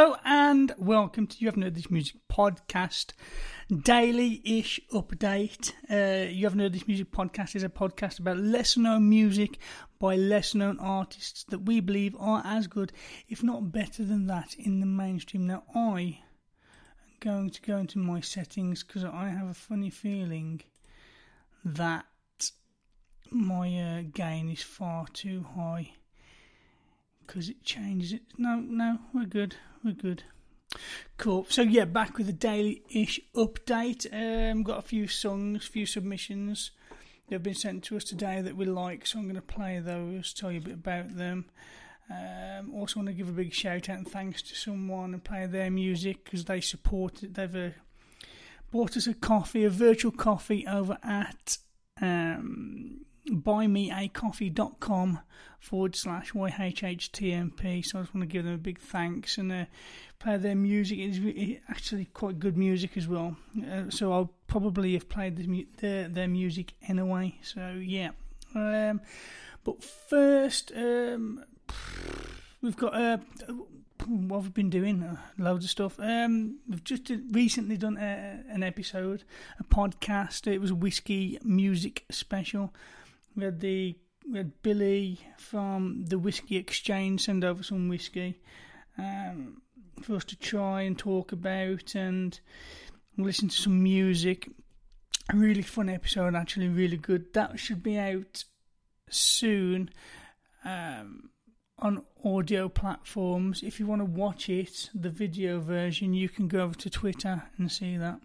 Hello and welcome to You Haven't Heard This Music podcast, daily ish update. Uh, you Haven't Heard This Music podcast is a podcast about lesser known music by lesser known artists that we believe are as good, if not better than that, in the mainstream. Now, I am going to go into my settings because I have a funny feeling that my uh, gain is far too high because it changes it. No, no, we're good. We're good. Cool. So yeah, back with a daily-ish update. Um, got a few songs, few submissions that have been sent to us today that we like. So I'm going to play those, tell you a bit about them. Um, also want to give a big shout out and thanks to someone and play their music because they support it. They've uh, bought us a coffee, a virtual coffee over at um, buymeacoffee.com forward slash YHHTMP. So I just want to give them a big thanks and uh, play their music. It's actually quite good music as well. Uh, so I'll probably have played the, their, their music anyway. So yeah. Um, but first, um, we've got. Uh, what we've been doing, uh, loads of stuff. Um, we've just recently done a, an episode, a podcast. It was a whiskey music special. We had the we had Billy from the Whiskey Exchange send over some whiskey um, for us to try and talk about and listen to some music. A really fun episode, actually, really good. That should be out soon um, on audio platforms. If you want to watch it, the video version, you can go over to Twitter and see that.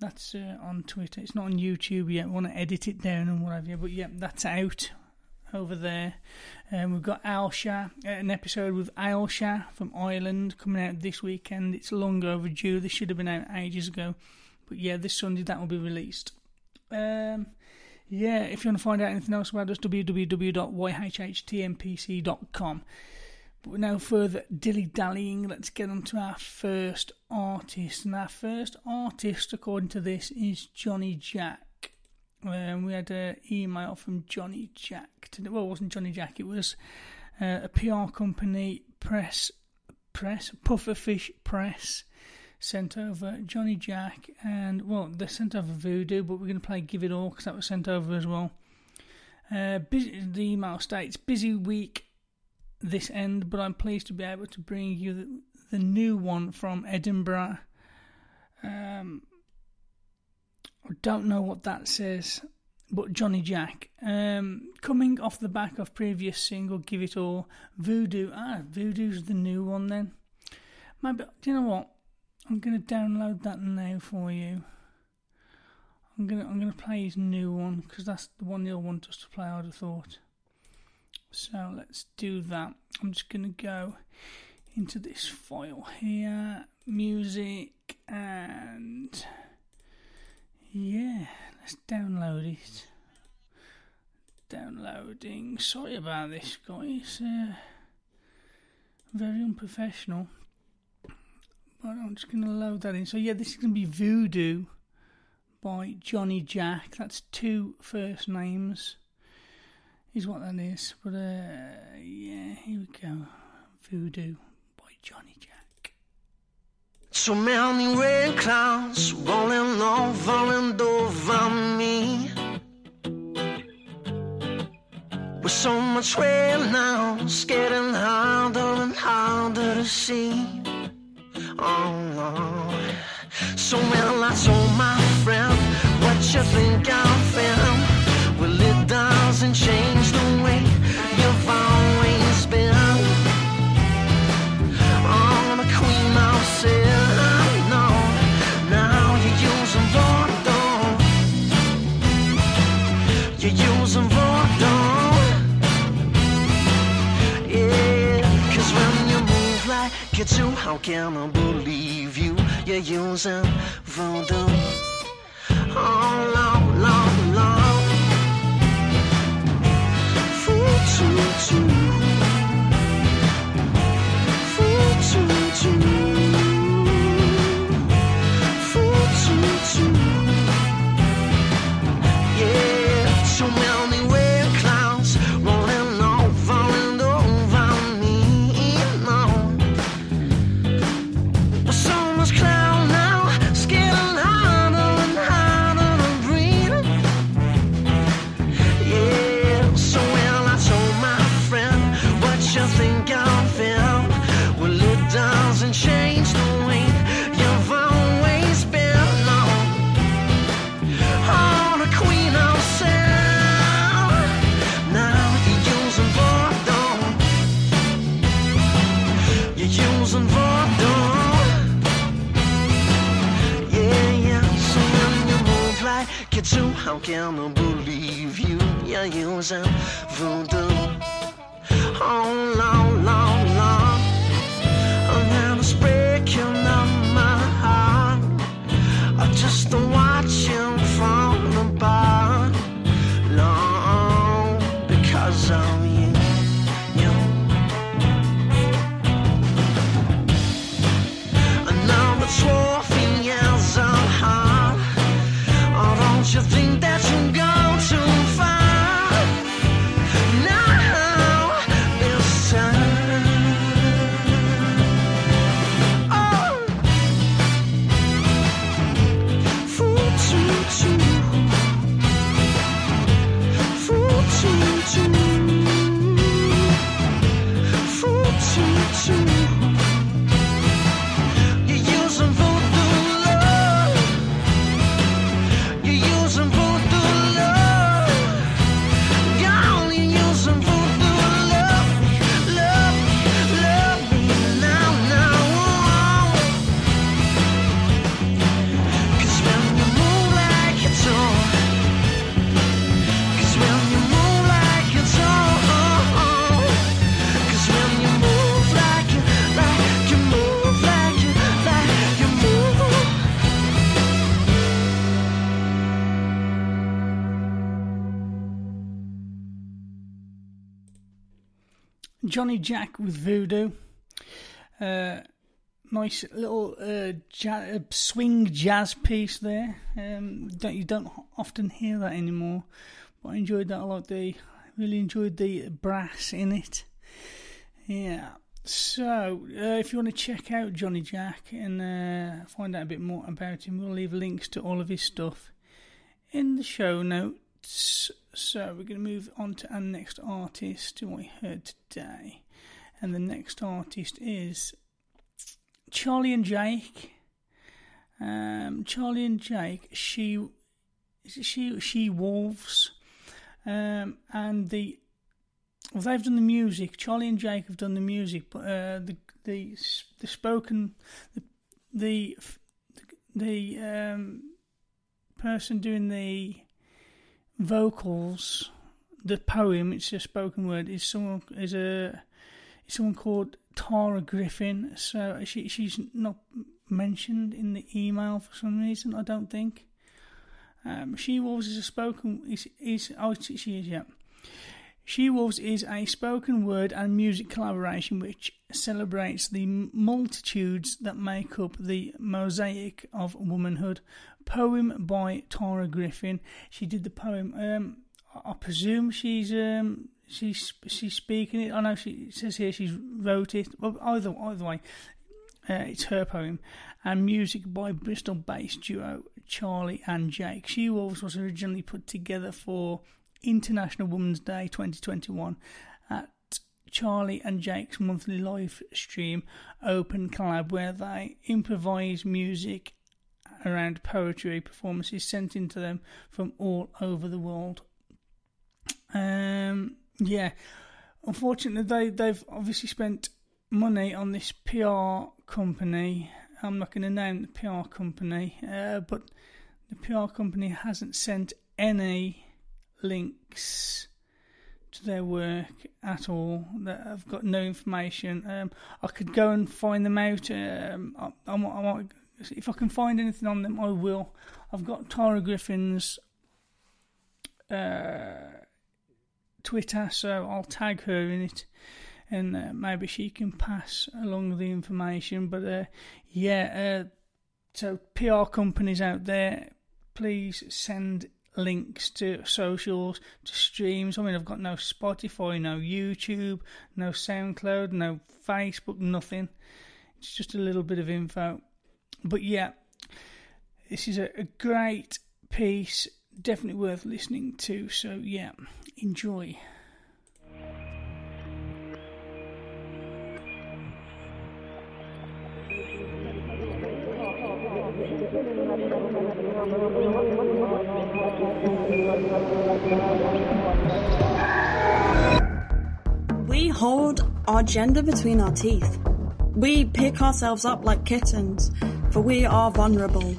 That's uh, on Twitter. It's not on YouTube yet. We want to edit it down and whatever. But yeah, that's out over there. Um, we've got Ailsa, uh, an episode with Ailsa from Ireland coming out this weekend. It's long overdue. This should have been out ages ago. But yeah, this Sunday that will be released. Um, yeah, if you want to find out anything else about us, www.yhhtmpc.com. But no further dilly dallying, let's get on to our first artist. And our first artist, according to this, is Jonny Jack. Um, we had an email from Jonny Jack. To, well, it wasn't Jonny Jack, it was uh, a PR company, Press, Press, Pufferfish Press, sent over Jonny Jack. And, well, they sent over Voodoo, but we're going to play Give It All because that was sent over as well. Uh, busy, the email states, busy week this end, but I'm pleased to be able to bring you the, the new one from Edinburgh. Um, I don't know what that says, but Jonny Jack. Um, coming off the back of previous single, Give It All, Voodoo. Ah, Voodoo's the new one then. Maybe, do you know what? I'm going to download that now for you. I'm gonna I'm gonna play his new one because that's the one you'll want us to play. I'd have thought. So let's do that. I'm just going to go into this file here, music, and yeah, let's download it. Downloading. Sorry about this, guys. Uh, very unprofessional. But I'm just going to load that in. So yeah, this is going to be Voodoo by Jonny Jack. That's two first names is what that is. But uh, yeah, here we go. Voodoo by Jonny Jack. So many rain clouds rolling over and over me. With so much rain now, it's getting harder and harder to see. Oh no. So well, I told my friend, what you think of you do, how can I believe you? You're using voodoo. Oh, Lord, Lord, Lord. Voodoo. Yeah, how can I believe you? You're using voodoo. Oh, Lord, Lord, Jonny Jack with Voodoo. Uh, nice little uh, uh, swing jazz piece there. Um, don't you don't often hear that anymore, but I enjoyed that a lot. The really enjoyed the brass in it. Yeah. So, uh, if you want to check out Jonny Jack and uh, find out a bit more about him, we'll leave links to all of his stuff in the show notes. So we're going to move on to our next artist, who we heard today, and the next artist is Charlie and Jake. Um, Charlie and Jake, she, she, she wolves, um, and the well, they've done the music. Charlie and Jake have done the music, but uh, the the the spoken the the the um, person doing the vocals, the poem. It's a spoken word. Is someone is a is someone called Tara Griffin. So she she's not mentioned in the email for some reason. I don't think. Um, she Wolves is a spoken is is oh she is yeah. She Wolves is a spoken word and music collaboration which celebrates the multitudes that make up the mosaic of womanhood. Poem by Tara Griffin. She did the poem. Um, I presume she's um, she's she's speaking it. I know she says here she's wrote it. Well, either either way, Uh, it's her poem, and music by Bristol-based duo Charlie and Jake. She Wolves was originally put together for International Women's Day 2021 at Charlie and Jake's monthly live stream open collab where they improvise music around poetry performances sent into them from all over the world. Um, yeah, unfortunately, they they've obviously spent money on this PR company. I'm not going to name the PR company, uh, but the PR company hasn't sent any links to their work at all. That I've got no information. Um, I could go and find them out. Um, I, I, might, if I can find anything on them, I will. I've got Tara Griffin's uh, Twitter, so I'll tag her in it, and uh, maybe she can pass along the information. But uh, yeah, uh, so PR companies out there, please send links to socials, to streams. I mean, I've got no Spotify, no YouTube, no SoundCloud, no Facebook, nothing. It's just a little bit of info. But yeah, this is a, a great piece, definitely worth listening to. So yeah, enjoy. We hold our gender between our teeth. We pick ourselves up like kittens, for we are vulnerable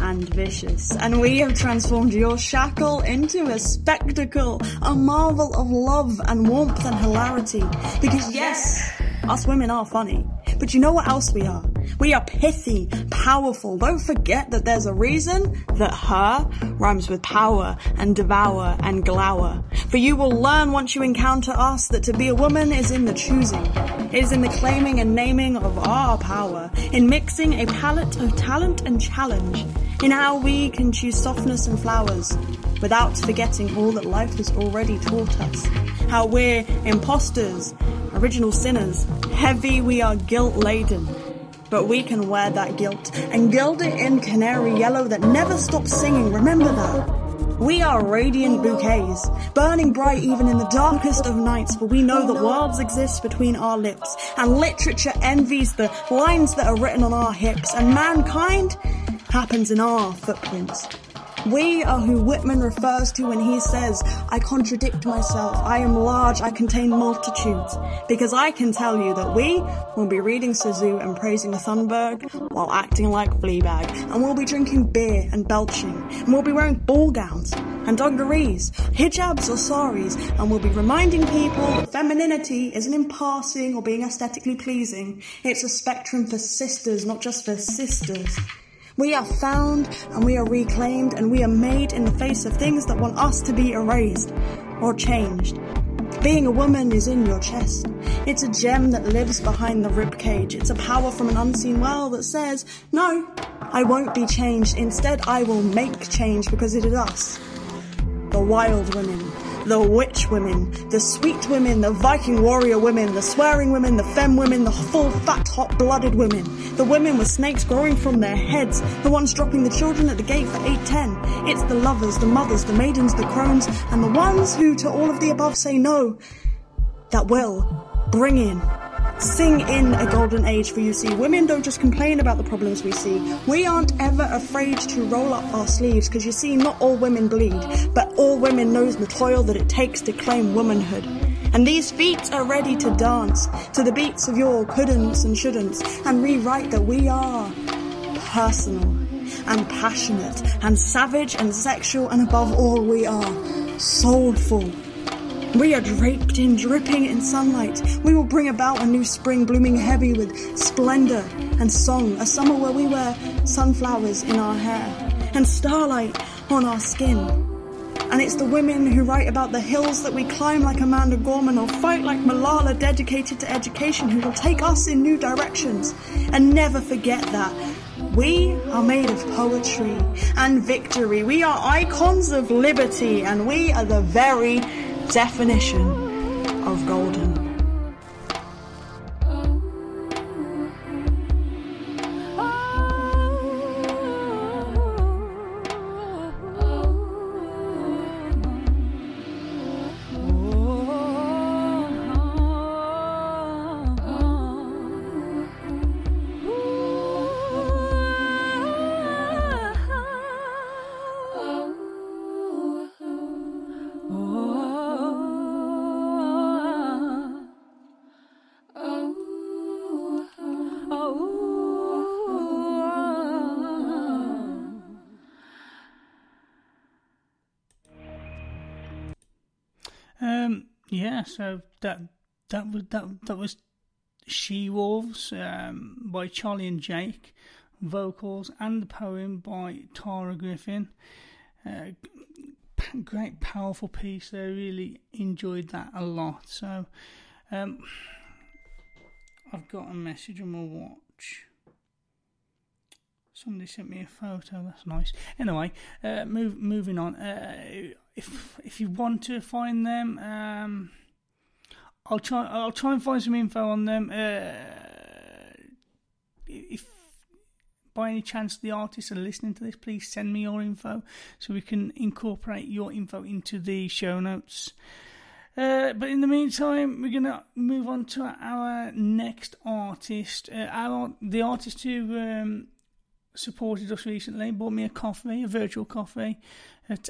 and vicious. And we have transformed your shackle into a spectacle, a marvel of love and warmth and hilarity. Because yes, us women are funny. But you know what else we are? We are pithy, powerful. Don't forget that there's a reason that her rhymes with power and devour and glower. For you will learn once you encounter us that to be a woman is in the choosing. Is in the claiming and naming of our power, in mixing a palette of talent and challenge, in how we can choose softness and flowers, without forgetting all that life has already taught us. How we're imposters, original sinners, heavy we are guilt laden. But we can wear that guilt and gild it in canary yellow that never stops singing. Remember that. We are radiant bouquets, burning bright even in the darkest of nights, for we know that worlds exist between our lips, and literature envies the lines that are written on our hips, and mankind happens in our footprints. We are who Whitman refers to when he says, I contradict myself, I am large, I contain multitudes. Because I can tell you that we will be reading Sisu and praising Thunberg while acting like Fleabag. And we'll be drinking beer and belching. And we'll be wearing ball gowns and dungarees, hijabs or saris. And we'll be reminding people that femininity isn't in passing or being aesthetically pleasing. It's a spectrum for sisters, not just for sisters. We are found and we are reclaimed and we are made in the face of things that want us to be erased or changed. Being a woman is in your chest. It's a gem that lives behind the rib cage. It's a power from an unseen well that says, no, I won't be changed. Instead, I will make change because it is us. The wild women, the witch women, the sweet women, the Viking warrior women, the swearing women, the femme women, the full fat hot blooded women, the women with snakes growing from their heads, the ones dropping the children at the gate for 810. It's the lovers, the mothers, the maidens, the crones, and the ones who to all of the above say no, that will bring in sing in a golden age for you. See women don't just complain about the problems we see. We aren't ever afraid to roll up our sleeves because you see not all women bleed but all women knows the toil that it takes to claim womanhood. And these feet are ready to dance to the beats of your couldn'ts and shouldn'ts and rewrite that we are personal and passionate and savage and sexual and above all we are soulful we are draped in, dripping in sunlight. We will bring about a new spring blooming heavy with splendor and song, a summer where we wear sunflowers in our hair and starlight on our skin. And it's the women who write about the hills that we climb like Amanda Gorman or fight like Malala dedicated to education who will take us in new directions. And never forget that we are made of poetry and victory. We are icons of liberty and we are the very definition yeah, so that that was that that was She Wolves um, by Charlie and Jake, vocals and the poem by Tara Griffin. Uh, great, powerful piece. I really enjoyed that a lot. So, um, I've got a message on my watch. Somebody sent me a photo. That's nice. Anyway, uh, move, moving on. Uh, if if you want to find them, um, I'll try. I'll try and find some info on them. Uh, if by any chance the artists are listening to this, please send me your info so we can incorporate your info into the show notes. Uh, but in the meantime, we're gonna move on to our next artist. Uh, our the artist who um, supported us recently bought me a coffee, a virtual coffee, at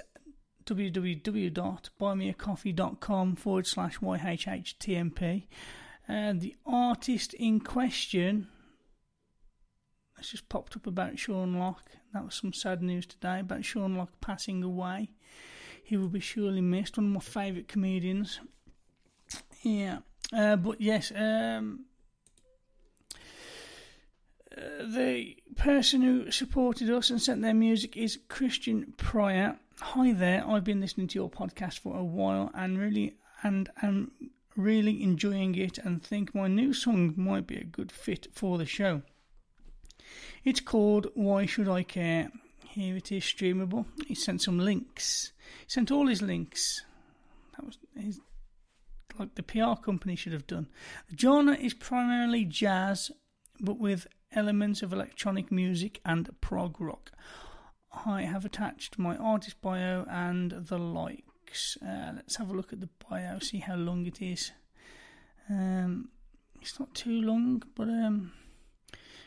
www.buymeacoffee.com forward slash YHHTMP. And the artist in question has just popped up about Sean Lock. That was some sad news today about Sean Lock passing away. He will be surely missed. One of my favourite comedians. Yeah. Uh, but yes, um, uh, the person who supported us and sent their music is Christian Prior. Hi there, I've been listening to your podcast for a while and really and am really enjoying it and think my new song might be a good fit for the show. It's called Why Should I Care? Here it is streamable. He sent some links. He sent all his links. That was his, like the PR company should have done. The genre is primarily jazz, but with elements of electronic music and prog rock. I have attached my artist bio and the likes. Uh, let's have a look at the bio, see how long it is. Um, it's not too long, but um,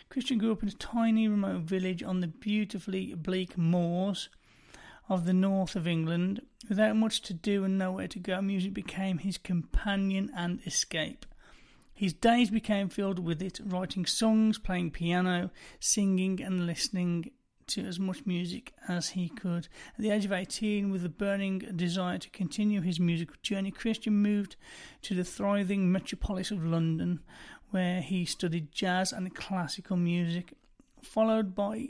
Christian grew up in a tiny remote village on the beautifully bleak moors of the north of England. Without much to do and nowhere to go, music became his companion and escape. His days became filled with it, writing songs, playing piano, singing, and listening to as much music as he could. At the age of 18, with a burning desire to continue his musical journey, Christian moved to the thriving metropolis of London, where he studied jazz and classical music, followed by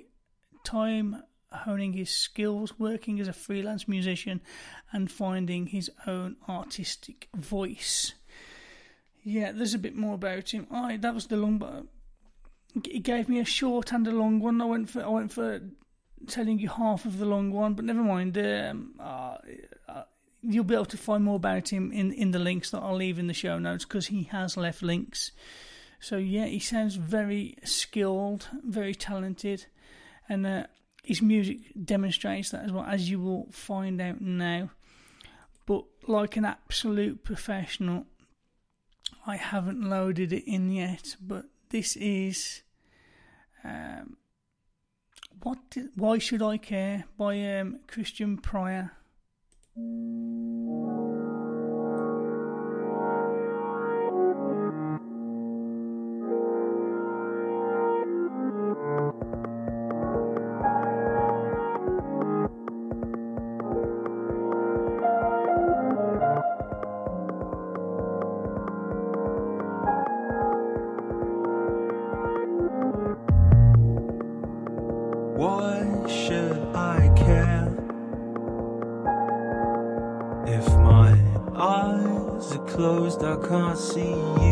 time honing his skills, working as a freelance musician, and finding his own artistic voice. Yeah, there's a bit more about him. I that was the long, he gave me a short and a long one. I went for I went for telling you half of the long one, but never mind. Um, uh, uh, you'll be able to find more about him in, in the links that I'll leave in the show notes because he has left links. So yeah, he sounds very skilled, very talented, and uh, his music demonstrates that as well, as you will find out now. But like an absolute professional, I haven't loaded it in yet, but this is um, what? Why should I care? By um, Christian Prior. can't see.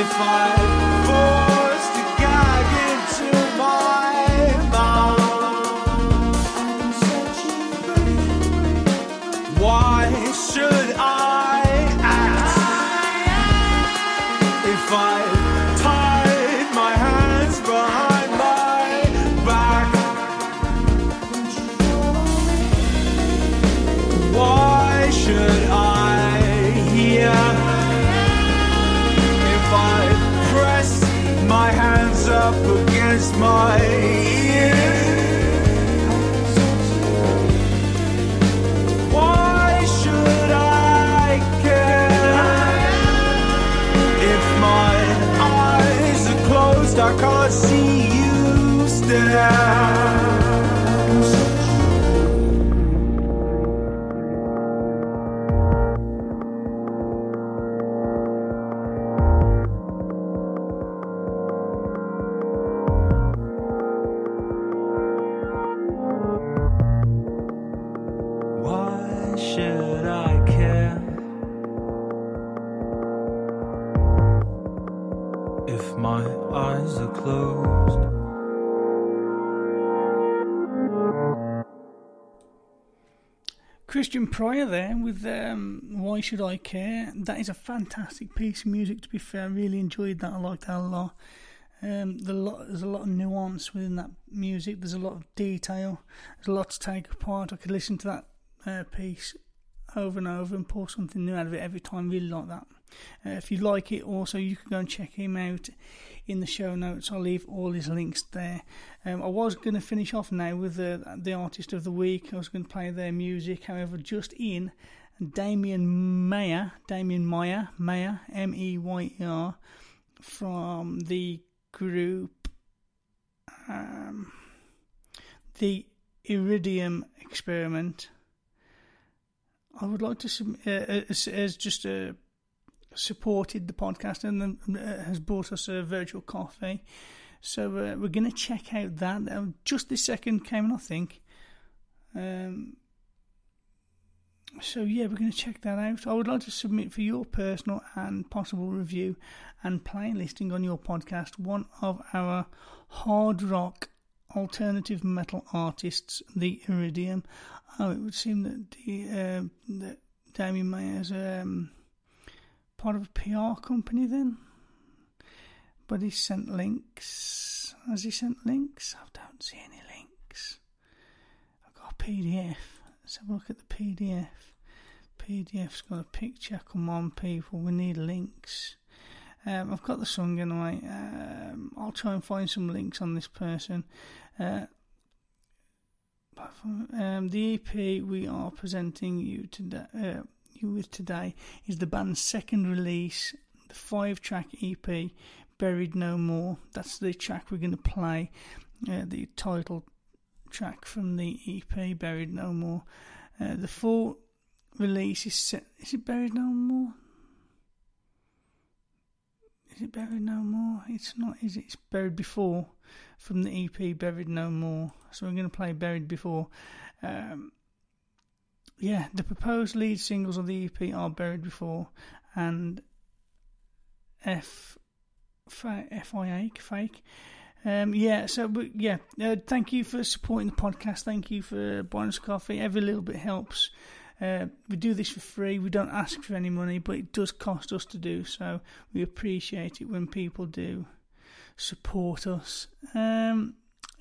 If should I care if my eyes are closed? Christian Prior there with um, Why Should I Care? That is a fantastic piece of music, to be fair. I really enjoyed that. I liked that a lot. Um, the lot, there's a lot of nuance within that music, there's a lot of detail, there's a lot to take apart. I could listen to that uh, piece over and over and pull something new out of it every time. Really like that. Uh, if you like it, also you can go and check him out in the show notes. I'll leave all his links there. Um, I was going to finish off now with the the artist of the week. I was going to play their music, however, just in Damien Mayer, Damien Meyer, Mayer, M E Y E R, from the group um, the Iridium Experiment. I would like to submit uh, as, as just uh, supported the podcast and then uh, has bought us a virtual coffee. So uh, we're going to check out that. Uh, just this second came in, I think. Um, so yeah, we're going to check that out. I would like to submit for your personal and possible review and playing listing on your podcast one of our hard rock alternative metal artists, the Iridium. Oh, it would seem that the uh, that Damien Mayer's um, part of a PR company then. But he sent links. Has he sent links? I don't see any links. I've got a PDF. Let's have a look at the PDF. PDF's got a picture. Come on, people. We need links. Um, I've got the song anyway. Um, I'll try and find some links on this person. Uh, um, the EP we are presenting you today, uh, you with today, is the band's second release, the five-track EP, "Buried No More." That's the track we're going to play, uh, the title track from the EP, "Buried No More." Uh, the full release is set. Is it "Buried No More"? Is it Buried No More? It's not, is it? It's Buried Before from the EP Buried No More. So we're going to play Buried Before. Um, yeah, the proposed lead singles of the EP are Buried Before and F. FIA, fake. Um, yeah, so but yeah, uh, thank you for supporting the podcast. Thank you for buying us coffee. Every little bit helps. Uh, we do this for free. We don't ask for any money, but it does cost us to do so. We appreciate it when people do support us. Um,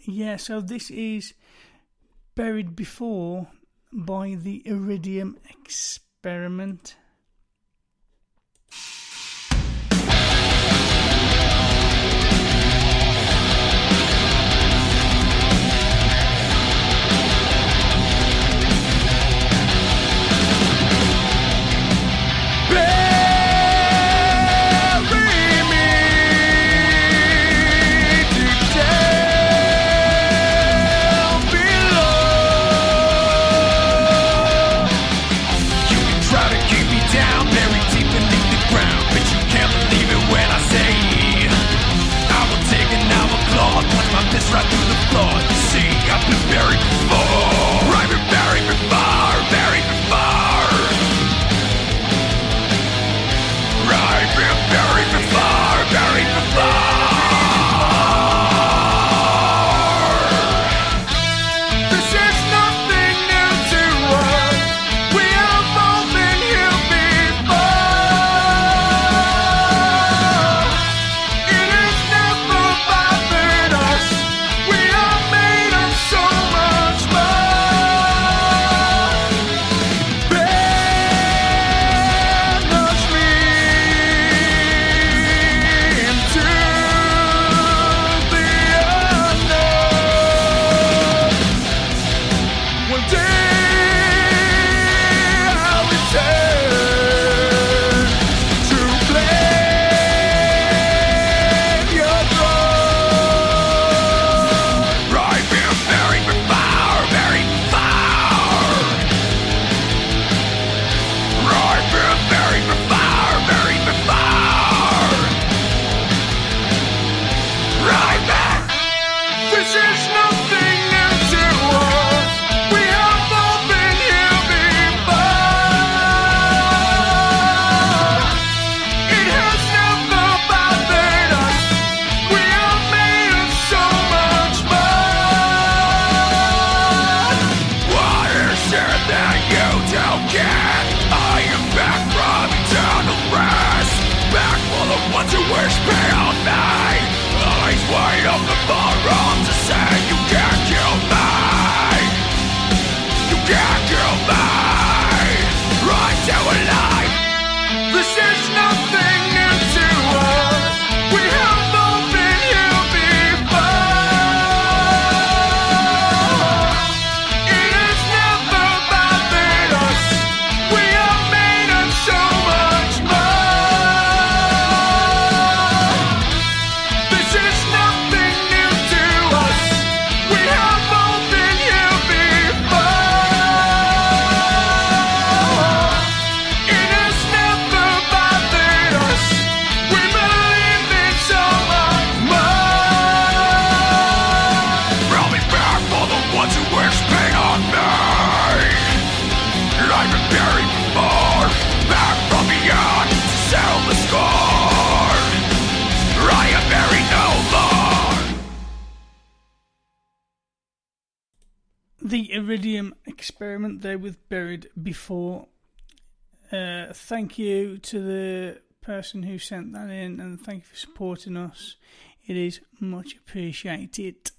yeah, so this is Buried Before by the Iridium Experiment. Try This is nothing there with Buried before. Uh, thank you to the person who sent that in and thank you for supporting us. It is much appreciated.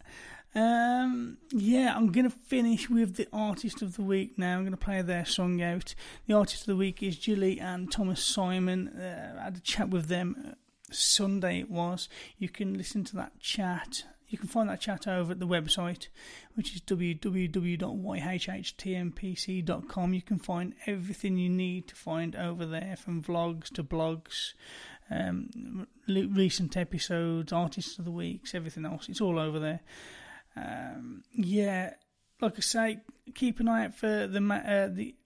Um, yeah, I'm going to finish with the artist of the week now. I'm going to play their song out. The artist of the week is Jillie and Thomas Simon. Uh, I had a chat with them uh, Sunday, it was. You can listen to that chat. You can find that chat over at the website, which is www.yhhtmpc.com. You can find everything you need to find over there, from vlogs to blogs, um, recent episodes, artists of the weeks, everything else. It's all over there. Um, yeah, like I say, keep an eye out for the uh, the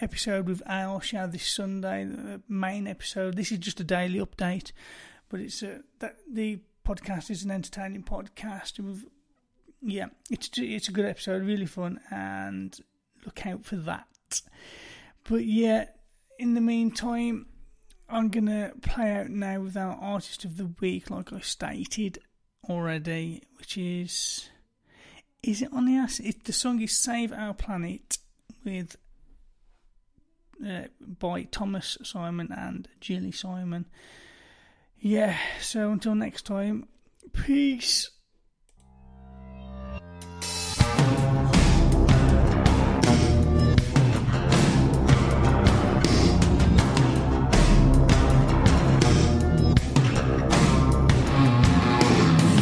episode with Al Ailsha this Sunday, the main episode. This is just a daily update, but it's a, that the podcast is an entertaining podcast. We've, yeah, it's it's a good episode, really fun, and look out for that. But yeah, in the meantime, I'm gonna play out now with our artist of the week, like I stated already, which is is it on the ass? It, the song is "Save Our Planet" with uh, by Thomas Simon and Jillie Simon. Yeah, so until next time, peace.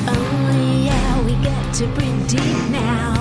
Oh yeah, we get to breathe deep now.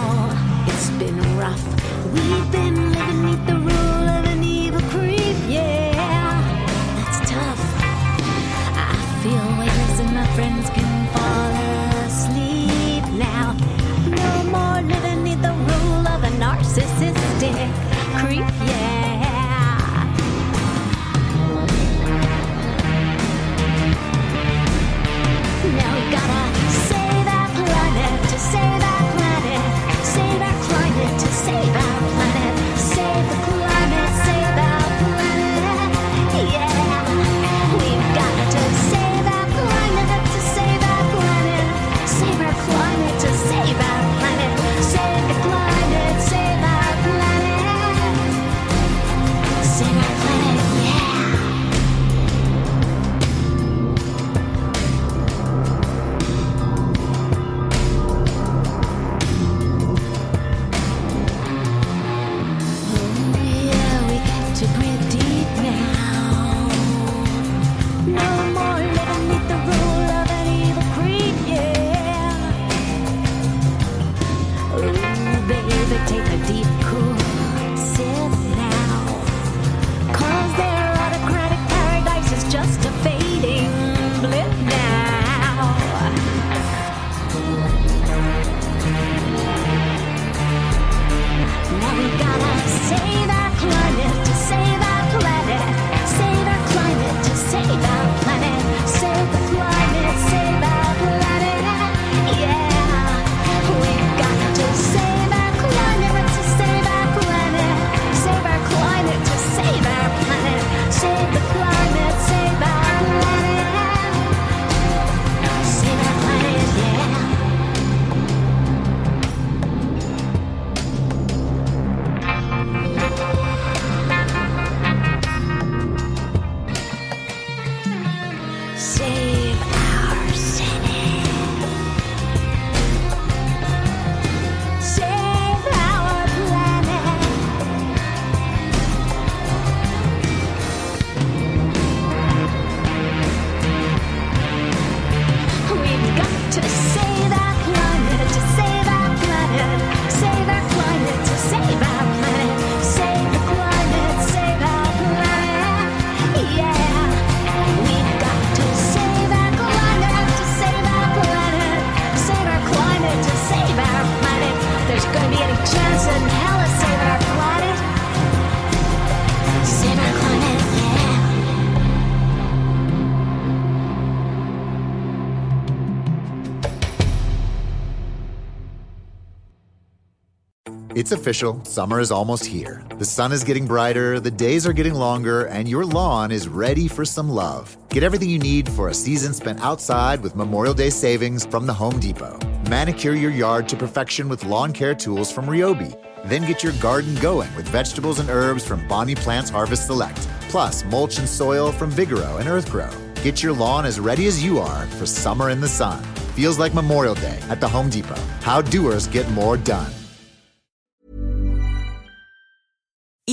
It's official. Summer is almost here. The sun is getting brighter, the days are getting longer, and your lawn is ready for some love. Get everything you need for a season spent outside with Memorial Day savings from the Home Depot. Manicure your yard to perfection with lawn care tools from Ryobi. Then get your garden going with vegetables and herbs from Bonnie Plants Harvest Select. Plus, mulch and soil from Vigoro and EarthGro. Get your lawn as ready as you are for summer in the sun. Feels like Memorial Day at the Home Depot. How doers get more done.